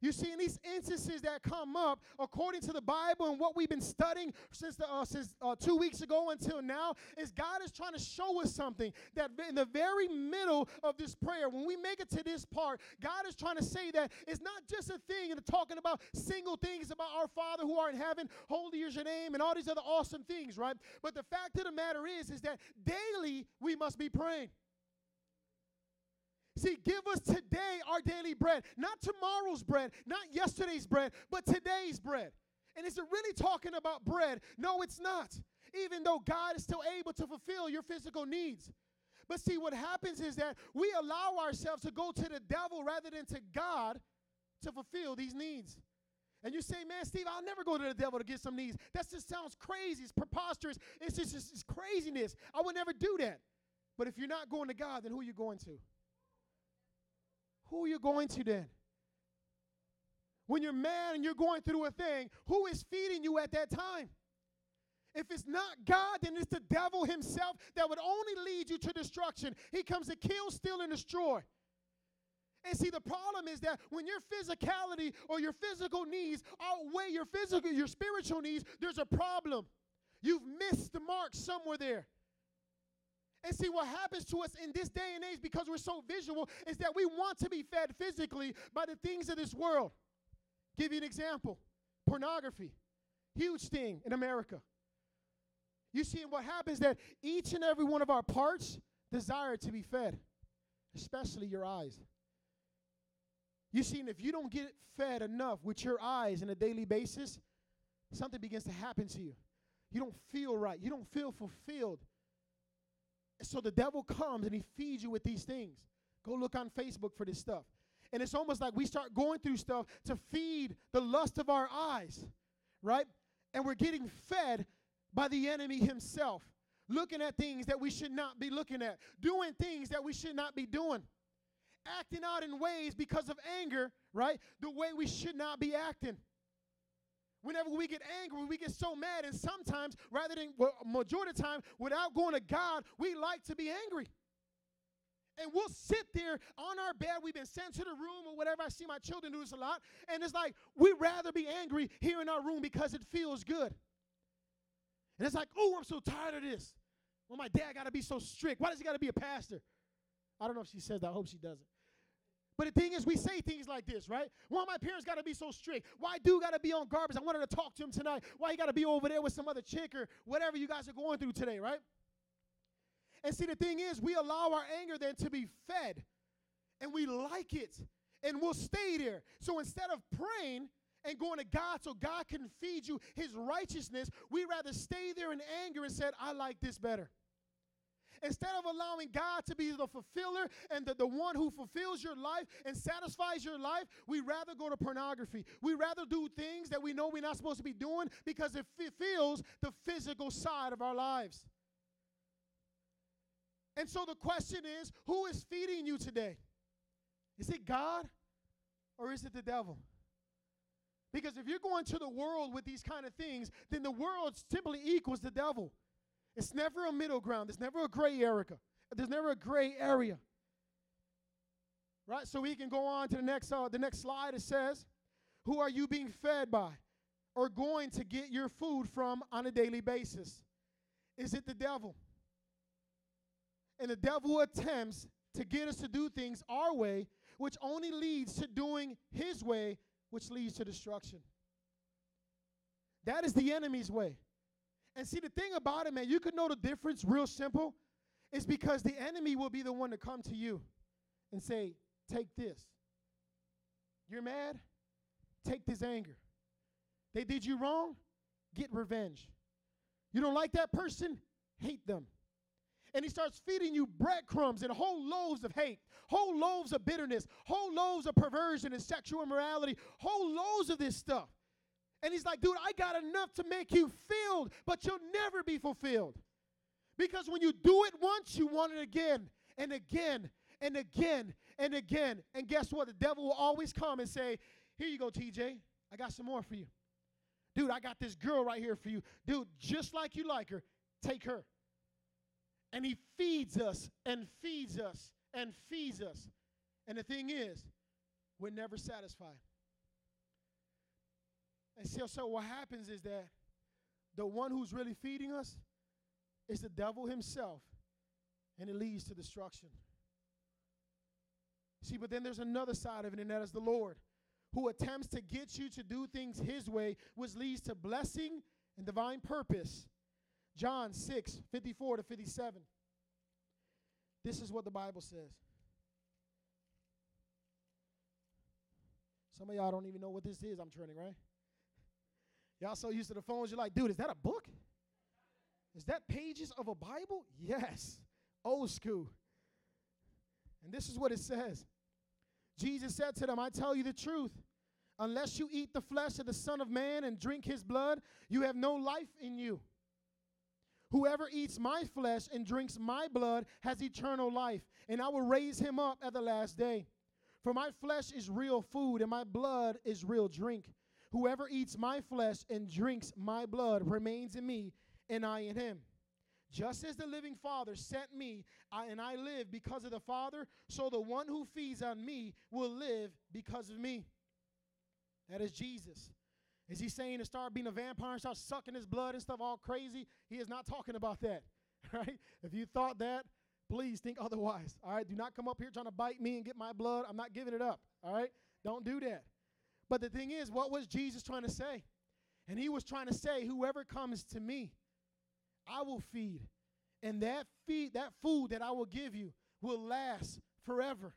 You see, in these instances that come up, according to the Bible and what we've been studying since the, uh, since uh, two weeks ago until now, is God is trying to show us something that in the very middle of this prayer, when we make it to this part, God is trying to say that it's not just a thing and talking about single things about our Father who are in heaven, holy is your name, and all these other awesome things, right? But the fact of the matter is, is that daily we must be praying. See, give us today our daily bread, not tomorrow's bread, not yesterday's bread, but today's bread. And is it really talking about bread? No, it's not. Even though God is still able to fulfill your physical needs. But see, what happens is that we allow ourselves to go to the devil rather than to God to fulfill these needs. And you say, man, Steve, I'll never go to the devil to get some needs. That just sounds crazy. It's preposterous. It's just it's craziness. I would never do that. But if you're not going to God, then who are you going to? Who are you going to then? When you're mad and you're going through a thing, who is feeding you at that time? If it's not God, then it's the devil himself that would only lead you to destruction. He comes to kill, steal, and destroy. And see, the problem is that when your physicality or your physical needs outweigh your physical, your spiritual needs, there's a problem. You've missed the mark somewhere there. And see, what happens to us in this day and age because we're so visual is that we want to be fed physically by the things of this world. Give you an example pornography, huge thing in America. You see, what happens that each and every one of our parts desire to be fed, especially your eyes. You see, and if you don't get fed enough with your eyes on a daily basis, something begins to happen to you. You don't feel right. You don't feel fulfilled. So the devil comes and he feeds you with these things. Go look on Facebook for this stuff. And it's almost like we start going through stuff to feed the lust of our eyes, right? And we're getting fed by the enemy himself, looking at things that we should not be looking at, doing things that we should not be doing, acting out in ways because of anger, right? The way we should not be acting. Whenever we get angry, we get so mad, and sometimes, rather than well, majority of the time, without going to God, we like to be angry. And we'll sit there on our bed. We've been sent to the room or whatever. I see my children do this a lot. And it's like, we'd rather be angry here in our room because it feels good. And it's like, oh, I'm so tired of this. Well, my dad got to be so strict. Why does he got to be a pastor? I don't know if she says that. I hope she doesn't. But the thing is, we say things like this, right? Why my parents got to be so strict? Why do got to be on garbage? I wanted to talk to him tonight. Why you got to be over there with some other chick or whatever you guys are going through today, right? And see, the thing is, we allow our anger then to be fed, and we like it, and we'll stay there. So instead of praying and going to God so God can feed you His righteousness, we rather stay there in anger and said, "I like this better." Instead of allowing God to be the fulfiller and the, the one who fulfills your life and satisfies your life, we rather go to pornography. We rather do things that we know we're not supposed to be doing because it fulfills the physical side of our lives. And so the question is who is feeding you today? Is it God or is it the devil? Because if you're going to the world with these kind of things, then the world simply equals the devil. It's never a middle ground. There's never a gray area. There's never a gray area. Right? So we can go on to the next uh, the next slide. It says, "Who are you being fed by, or going to get your food from on a daily basis? Is it the devil?" And the devil attempts to get us to do things our way, which only leads to doing his way, which leads to destruction. That is the enemy's way. And see, the thing about it, man, you can know the difference real simple. It's because the enemy will be the one to come to you and say, Take this. You're mad? Take this anger. They did you wrong? Get revenge. You don't like that person? Hate them. And he starts feeding you breadcrumbs and whole loaves of hate, whole loaves of bitterness, whole loaves of perversion and sexual immorality, whole loaves of this stuff. And he's like, dude, I got enough to make you filled, but you'll never be fulfilled. Because when you do it once, you want it again and again and again and again. And guess what? The devil will always come and say, Here you go, TJ. I got some more for you. Dude, I got this girl right here for you. Dude, just like you like her, take her. And he feeds us and feeds us and feeds us. And the thing is, we're never satisfied. And so, so what happens is that the one who's really feeding us is the devil himself, and it leads to destruction. See, but then there's another side of it, and that is the Lord, who attempts to get you to do things his way, which leads to blessing and divine purpose. John 6, 54 to 57. This is what the Bible says. Some of y'all don't even know what this is I'm turning, right? Y'all so used to the phones, you're like, dude, is that a book? Is that pages of a Bible? Yes. Old school. And this is what it says Jesus said to them, I tell you the truth. Unless you eat the flesh of the Son of Man and drink his blood, you have no life in you. Whoever eats my flesh and drinks my blood has eternal life, and I will raise him up at the last day. For my flesh is real food, and my blood is real drink. Whoever eats my flesh and drinks my blood remains in me, and I in him. Just as the living Father sent me, I, and I live because of the Father, so the one who feeds on me will live because of me. That is Jesus. Is he saying to start being a vampire and start sucking his blood and stuff all crazy? He is not talking about that. Right? If you thought that, please think otherwise. All right? Do not come up here trying to bite me and get my blood. I'm not giving it up. All right? Don't do that. But the thing is, what was Jesus trying to say? And he was trying to say, whoever comes to me, I will feed. And that feed, that food that I will give you will last forever.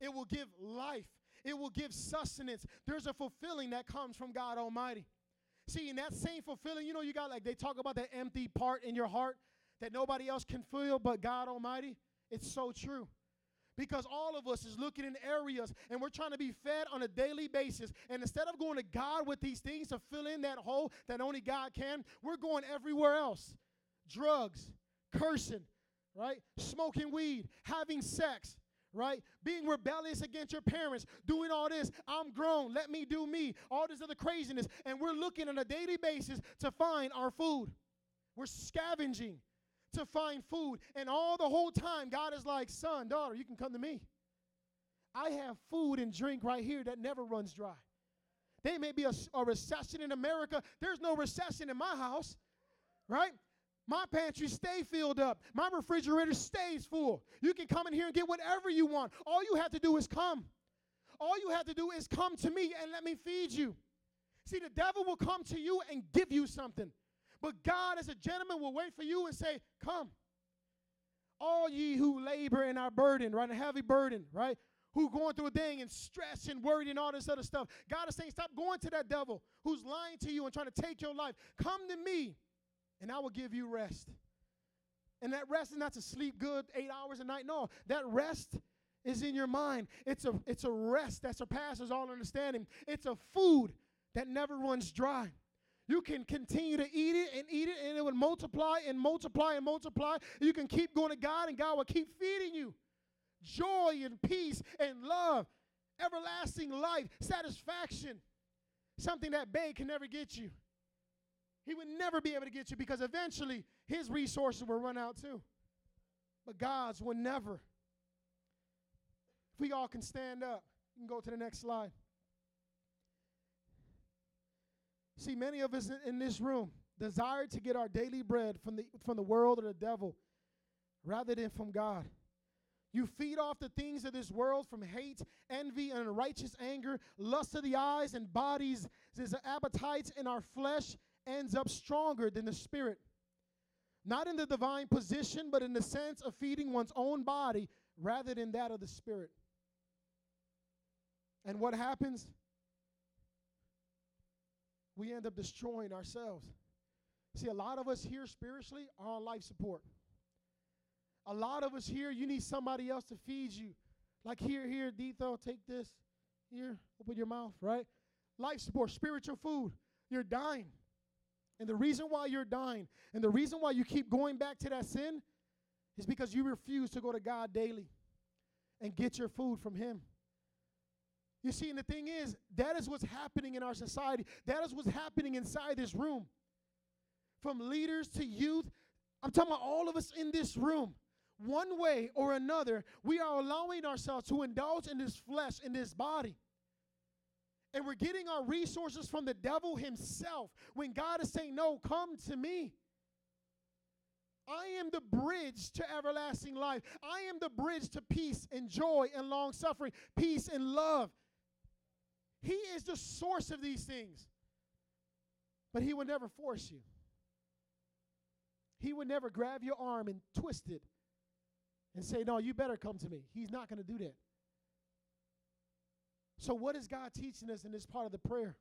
It will give life. It will give sustenance. There's a fulfilling that comes from God Almighty. See, in that same fulfilling, you know, you got like they talk about that empty part in your heart that nobody else can fill but God Almighty. It's so true because all of us is looking in areas and we're trying to be fed on a daily basis. And instead of going to god with these things to fill in that hole that only god can we're going everywhere else. Drugs cursing right? Smoking weed having sex right? Being rebellious against your parents doing all this i'm grown let me do me all this other craziness. And we're looking on a daily basis to find our food. We're scavenging to find food. And all the whole time, God is like, son, daughter, you can come to me. I have food and drink right here that never runs dry. There may be a, a recession in America. There's no recession in my house, right? My pantry stay filled up. My refrigerator stays full. You can come in here and get whatever you want. All you have to do is come. All you have to do is come to me and let me feed you. See, the devil will come to you and give you something. But God, as a gentleman, will wait for you and say, Come. All ye who labor and are burdened, right? A heavy burden, right? Who going through a thing and stress and worry and all this other stuff. God is saying, Stop going to that devil who's lying to you and trying to take your life. Come to me, and I will give you rest. And that rest is not to sleep good eight hours a night. No, that rest is in your mind. It's a, it's a rest that surpasses all understanding. It's a food that never runs dry. You can continue to eat it and eat it, and it would multiply and multiply and multiply. You can keep going to God, and God will keep feeding you joy and peace and love, everlasting life, satisfaction. Something that Bay can never get you. He would never be able to get you because eventually his resources will run out too. But God's will never. If we all can stand up, you can go to the next slide. See, many of us in, this room desire to get our daily bread from the, from the world or the devil rather than from God. You feed off the things of this world from hate, envy, and unrighteous anger, lust of the eyes and bodies, His appetites in our flesh ends up stronger than the spirit. Not in the divine position, but in the sense of feeding one's own body rather than that of the spirit. And what happens? We end up destroying ourselves. See, a lot of us here spiritually are on life support. A lot of us here, you need somebody else to feed you. Like here, here, Detho, take this. Here, open your mouth, right? Life support, spiritual food. You're dying. And the reason why you're dying and the reason why you keep going back to that sin is because you refuse to go to God daily and get your food from Him. You see, and the thing is, that is what's happening in our society. That is what's happening inside this room. From leaders to youth, I'm talking about all of us in this room. One way or another, we are allowing ourselves to indulge in this flesh, in this body. And we're getting our resources from the devil himself when God is saying, No, come to me. I am the bridge to everlasting life. I am the bridge to peace and joy and long suffering, peace and love. He is the source of these things. But He would never force you, He would never grab your arm and twist it and say, No, you better come to me. He's not going to do that. So, what is God teaching us in this part of the prayer?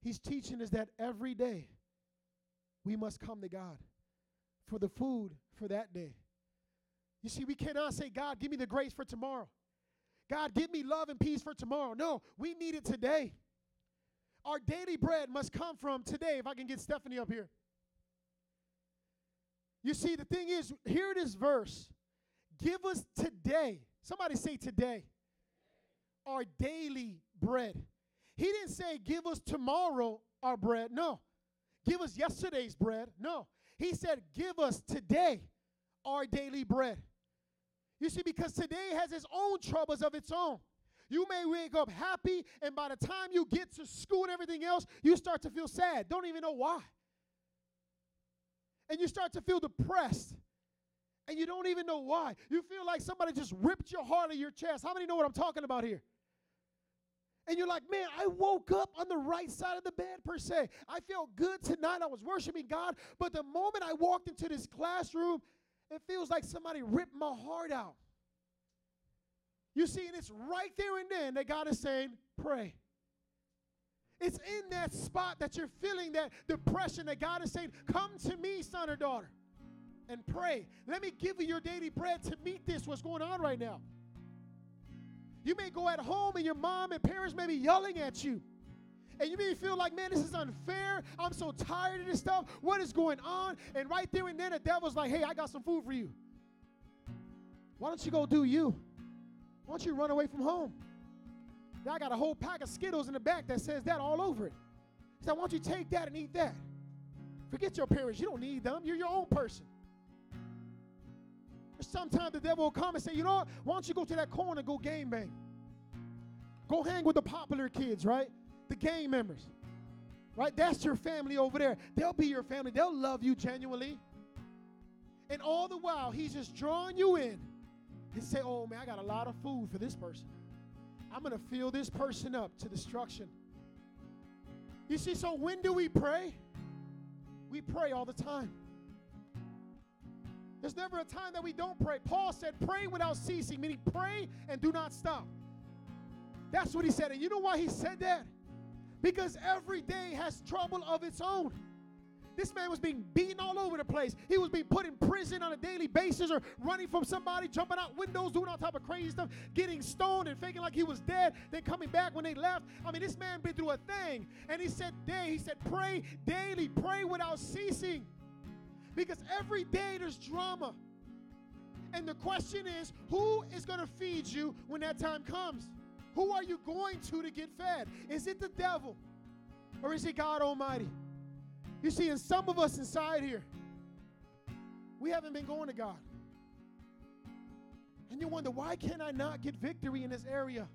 He's teaching us that every day we must come to God for the food for that day. You see, we cannot say, God, give me the grace for tomorrow. God, give me love and peace for tomorrow. No, we need it today. Our daily bread must come from today. If I can get Stephanie up here. You see, the thing is, hear this verse. Give us today. Somebody say today our daily bread. He didn't say, Give us tomorrow our bread. No. Give us yesterday's bread. No. He said, Give us today our daily bread. You see, because today has its own troubles of its own. You may wake up happy, and by the time you get to school and everything else, you start to feel sad. Don't even know why. And you start to feel depressed. And you don't even know why. You feel like somebody just ripped your heart out of your chest. How many know what I'm talking about here? and you're like, man, I woke up on the right side of the bed, per se. I felt good tonight. I was worshiping God. But the moment I walked into this classroom, it feels like somebody ripped my heart out. You see, and it's right there and then that God is saying, pray. It's in that spot that you're feeling that depression that God is saying, come to me, son or daughter, and pray. Let me give you your daily bread to meet this, what's going on right now. You may go at home and your mom and parents may be yelling at you. And you may feel like, man, this is unfair. I'm so tired of this stuff. What is going on? And right there and then, the devil's like, hey, I got some food for you. Why don't you go do you? Why don't you run away from home? I got a whole pack of Skittles in the back that says that all over it. So why don't you take that and eat that? Forget your parents. You don't need them. You're your own person. Sometimes the devil will come and say, you know what? Why don't you go to that corner and go game bang? Go hang with the popular kids, right? The gang members. Right? That's your family over there. They'll be your family. They'll love you genuinely. And all the while, he's just drawing you in. He say, oh man, I got a lot of food for this person. I'm to fill this person up to destruction. You see, so when do we pray? We pray all the time. There's never a time that we don't pray. Paul said, pray without ceasing, meaning pray and do not stop. That's what he said. And you know why he said that? Because every day has trouble of its own. This man was being beaten all over the place. He was being put in prison on a daily basis or running from somebody, jumping out windows, doing all type of crazy stuff, getting stoned and faking like he was dead, then coming back when they left. I mean, this man been through a thing. And he said, day, he said, pray daily, pray without ceasing. Because every day there's drama. And the question is, who is going to feed you when that time comes? Who are you going to to get fed? Is it the devil or is it God Almighty? You see, in some of us inside here, we haven't been going to God. And you wonder, why can I not get victory in this area?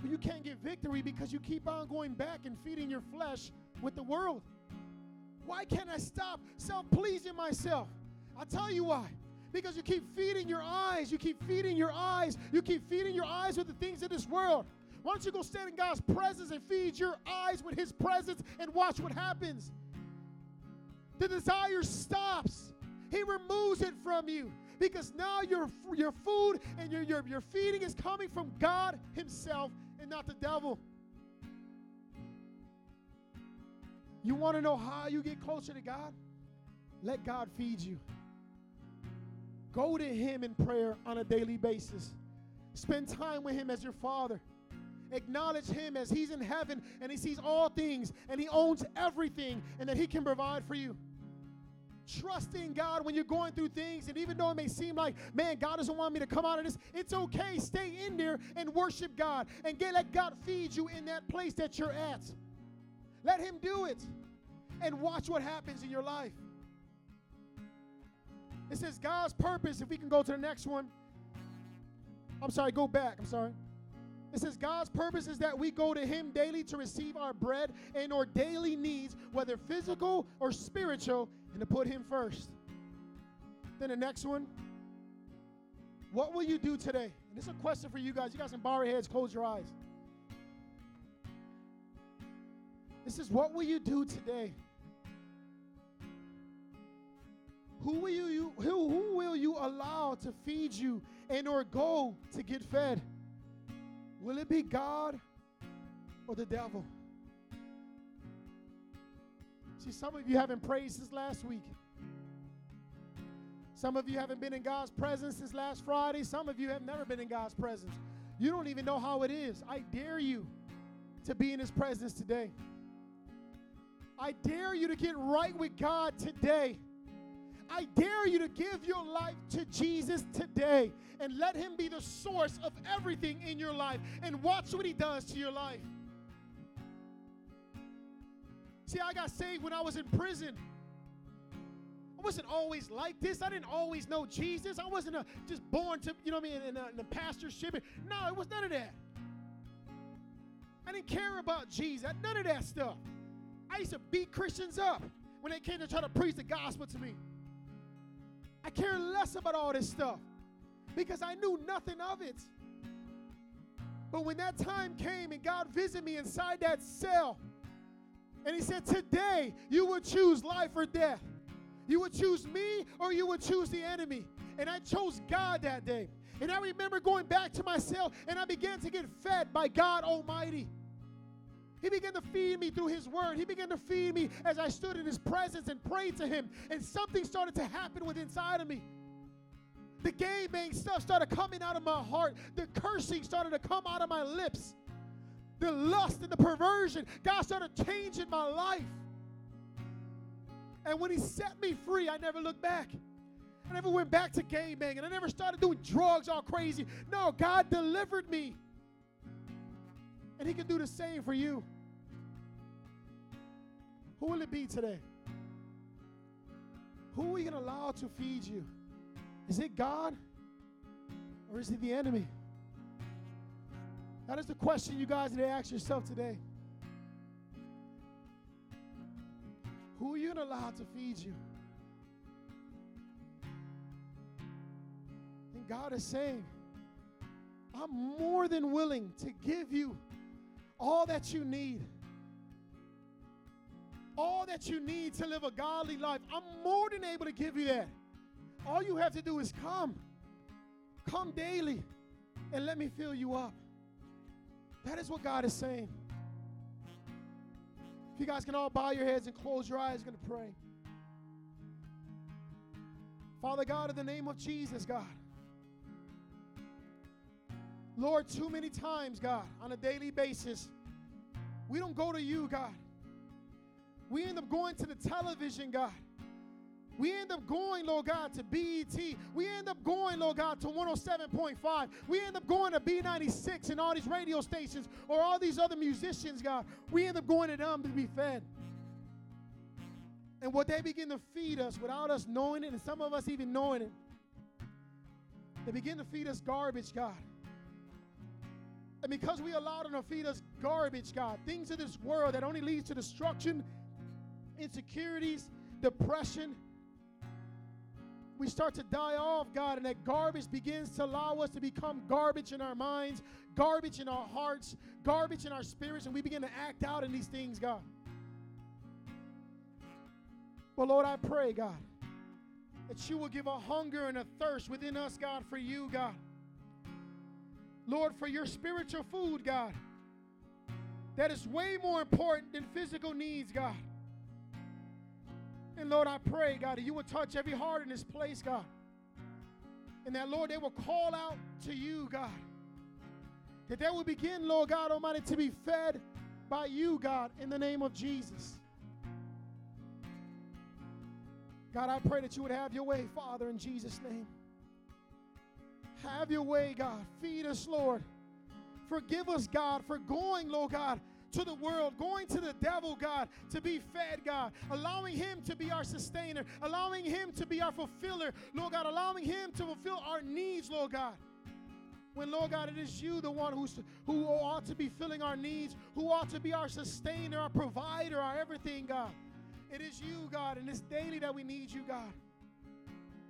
But you can't get victory because you keep on going back and feeding your flesh with the world. Why can't I stop self pleasing myself? I'll tell you why. Because you keep feeding your eyes, you keep feeding your eyes, you keep feeding your eyes with the things of this world. Why don't you go stand in God's presence and feed your eyes with His presence and watch what happens? The desire stops, He removes it from you. Because now your, your food and your, your, your feeding is coming from God Himself and not the devil. You want to know how you get closer to God? Let God feed you. Go to Him in prayer on a daily basis. Spend time with Him as your Father. Acknowledge Him as He's in heaven and He sees all things and He owns everything and that He can provide for you. Trusting God when you're going through things, and even though it may seem like, man, God doesn't want me to come out of this, it's okay. Stay in there and worship God and get let God feed you in that place that you're at. Let Him do it and watch what happens in your life. It says God's purpose, if we can go to the next one. I'm sorry, go back. I'm sorry. It says God's purpose is that we go to Him daily to receive our bread and our daily needs, whether physical or spiritual, and to put Him first. Then the next one. What will you do today? And this is a question for you guys. You guys can bow your heads, close your eyes. This is what will you do today? Who will you, who, who will you allow to feed you and or go to get fed? Will it be God or the devil? See, some of you haven't prayed since last week. Some of you haven't been in God's presence since last Friday. Some of you have never been in God's presence. You don't even know how it is. I dare you to be in His presence today. I dare you to get right with God today. I dare you to give your life to Jesus today and let Him be the source of everything in your life and watch what He does to your life. See, I got saved when I was in prison. I wasn't always like this. I didn't always know Jesus. I wasn't a, just born to, you know what I mean, in a, in a pastorship. No, it was none of that. I didn't care about Jesus. None of that stuff. I used to beat Christians up when they came to try to preach the gospel to me. I care less about all this stuff because I knew nothing of it. But when that time came and God visited me inside that cell, and He said, Today you will choose life or death. You would choose me or you would choose the enemy. And I chose God that day. And I remember going back to my cell and I began to get fed by God Almighty. He began to feed me through His Word. He began to feed me as I stood in His presence and prayed to Him. And something started to happen within inside of me. The gay bang stuff started coming out of my heart. The cursing started to come out of my lips. The lust and the perversion, God started changing my life. And when He set me free, I never looked back. I never went back to gay bang, and I never started doing drugs all crazy. No, God delivered me. And He can do the same for you. Who will it be today? Who are you going to allow to feed you? Is it God or is it the enemy? That is the question you guys need to ask yourself today. Who are you going to allow to feed you? And God is saying, I'm more than willing to give you all that you need. All that you need to live a godly life. I'm more than able to give you that. All you have to do is come. Come daily and let me fill you up. That is what God is saying. If you guys can all bow your heads and close your eyes, I'm going to pray. Father God, in the name of Jesus, God. Lord, too many times, God, on a daily basis, we don't go to you, God. We end up going to the television, God. We end up going, Lord God, to BET. We end up going, Lord God, to 107.5. We end up going to B96 and all these radio stations or all these other musicians, God. We end up going to them to be fed. And what they begin to feed us without us knowing it, and some of us even knowing it, they begin to feed us garbage, God. And because we allow them to feed us garbage, God, things of this world that only leads to destruction, insecurities, depression, we start to die off, God, and that garbage begins to allow us to become garbage in our minds, garbage in our hearts, garbage in our spirits, and we begin to act out in these things, God. Well, Lord, I pray, God, that you will give a hunger and a thirst within us, God, for you, God. Lord, for your spiritual food, God, that is way more important than physical needs, God. And Lord, I pray, God, that you will touch every heart in this place, God. And that, Lord, they will call out to you, God. That they will begin, Lord God Almighty, to be fed by you, God, in the name of Jesus. God, I pray that you would have your way, Father, in Jesus' name. Have your way, God. Feed us, Lord. Forgive us, God, for going, Lord God, to the world, going to the devil, God, to be fed, God, allowing Him to be our sustainer, allowing Him to be our fulfiller, Lord God, allowing Him to fulfill our needs, Lord God. When, Lord God, it is you, the one who's, who ought to be filling our needs, who ought to be our sustainer, our provider, our everything, God. It is you, God, and it's daily that we need you, God.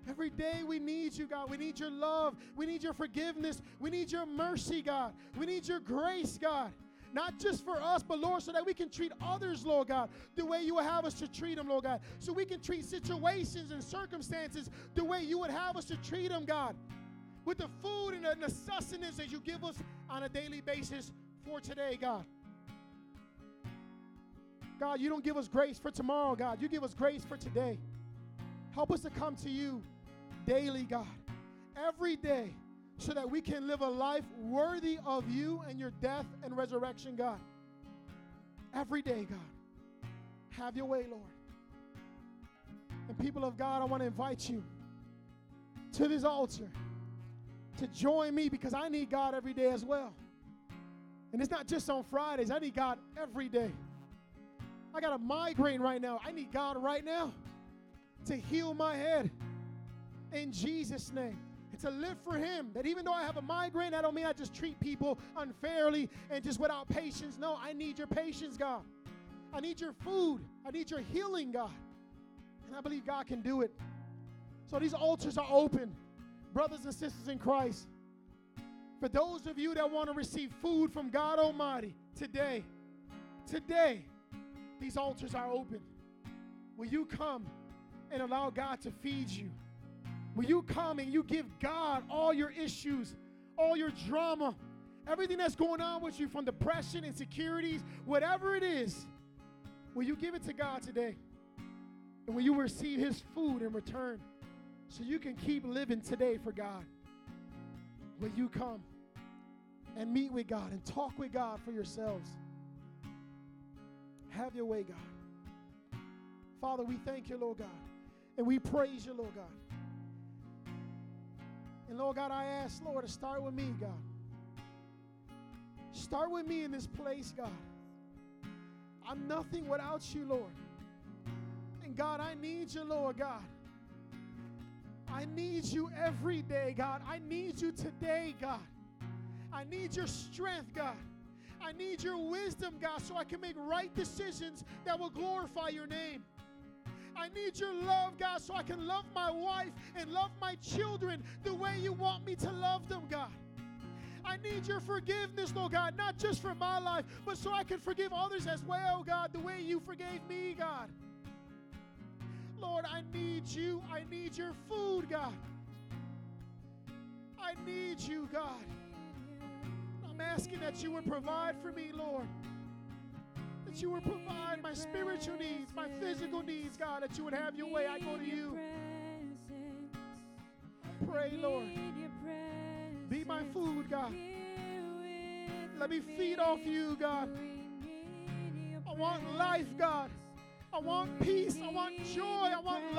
Every day we need you, God. We need your love. We need your forgiveness. We need your mercy, God. We need your grace, God. Not just for us, but Lord, so that we can treat others, Lord God, the way you would have us to treat them, Lord God. So we can treat situations and circumstances the way you would have us to treat them, God. With the food and the sustenance that you give us on a daily basis for today, God. God, you don't give us grace for tomorrow, God. You give us grace for today. Help us to come to you daily, God, every day, so that we can live a life worthy of you and your death and resurrection, God. Every day, God. Have your way, Lord. And people of God, I want to invite you to this altar to join me because I need God every day as well. And it's not just on Fridays, I need God every day. I got a migraine right now. I need God right now to heal my head in Jesus' name. And to live for Him. That even though I have a migraine, that don't mean I just treat people unfairly and just without patience. No, I need your patience, God. I need your food. I need your healing, God. And I believe God can do it. So these altars are open, brothers and sisters in Christ. For those of you that want to receive food from God Almighty today, today, these altars are open. Will you come and allow God to feed you? Will you come and you give God all your issues, all your drama, everything that's going on with you from depression, insecurities, whatever it is? Will you give it to God today? And will you receive His food in return so you can keep living today for God? Will you come and meet with God and talk with God for yourselves? Have your way, God. Father, we thank you, Lord God, and we praise you, Lord God. And Lord God, I ask, Lord, to start with me, God. Start with me in this place, God. I'm nothing without you, Lord. And God, I need you, Lord God. I need you every day, God. I need you today, God. I need your strength, God. I need your wisdom, God, so I can make right decisions that will glorify your name. I need your love, God, so I can love my wife and love my children the way you want me to love them, God. I need your forgiveness, Lord God, not just for my life, but so I can forgive others as well, God, the way you forgave me, God. Lord, I need you. I need your food, God. I need you, God. I'm asking that you would provide for me, Lord. That you would provide my spiritual needs, my physical needs, God, that you would have your way. I go to you. I pray, Lord. Be my food, God. Let me feed off you, God. I want life, God. I want peace. I want joy. I want love.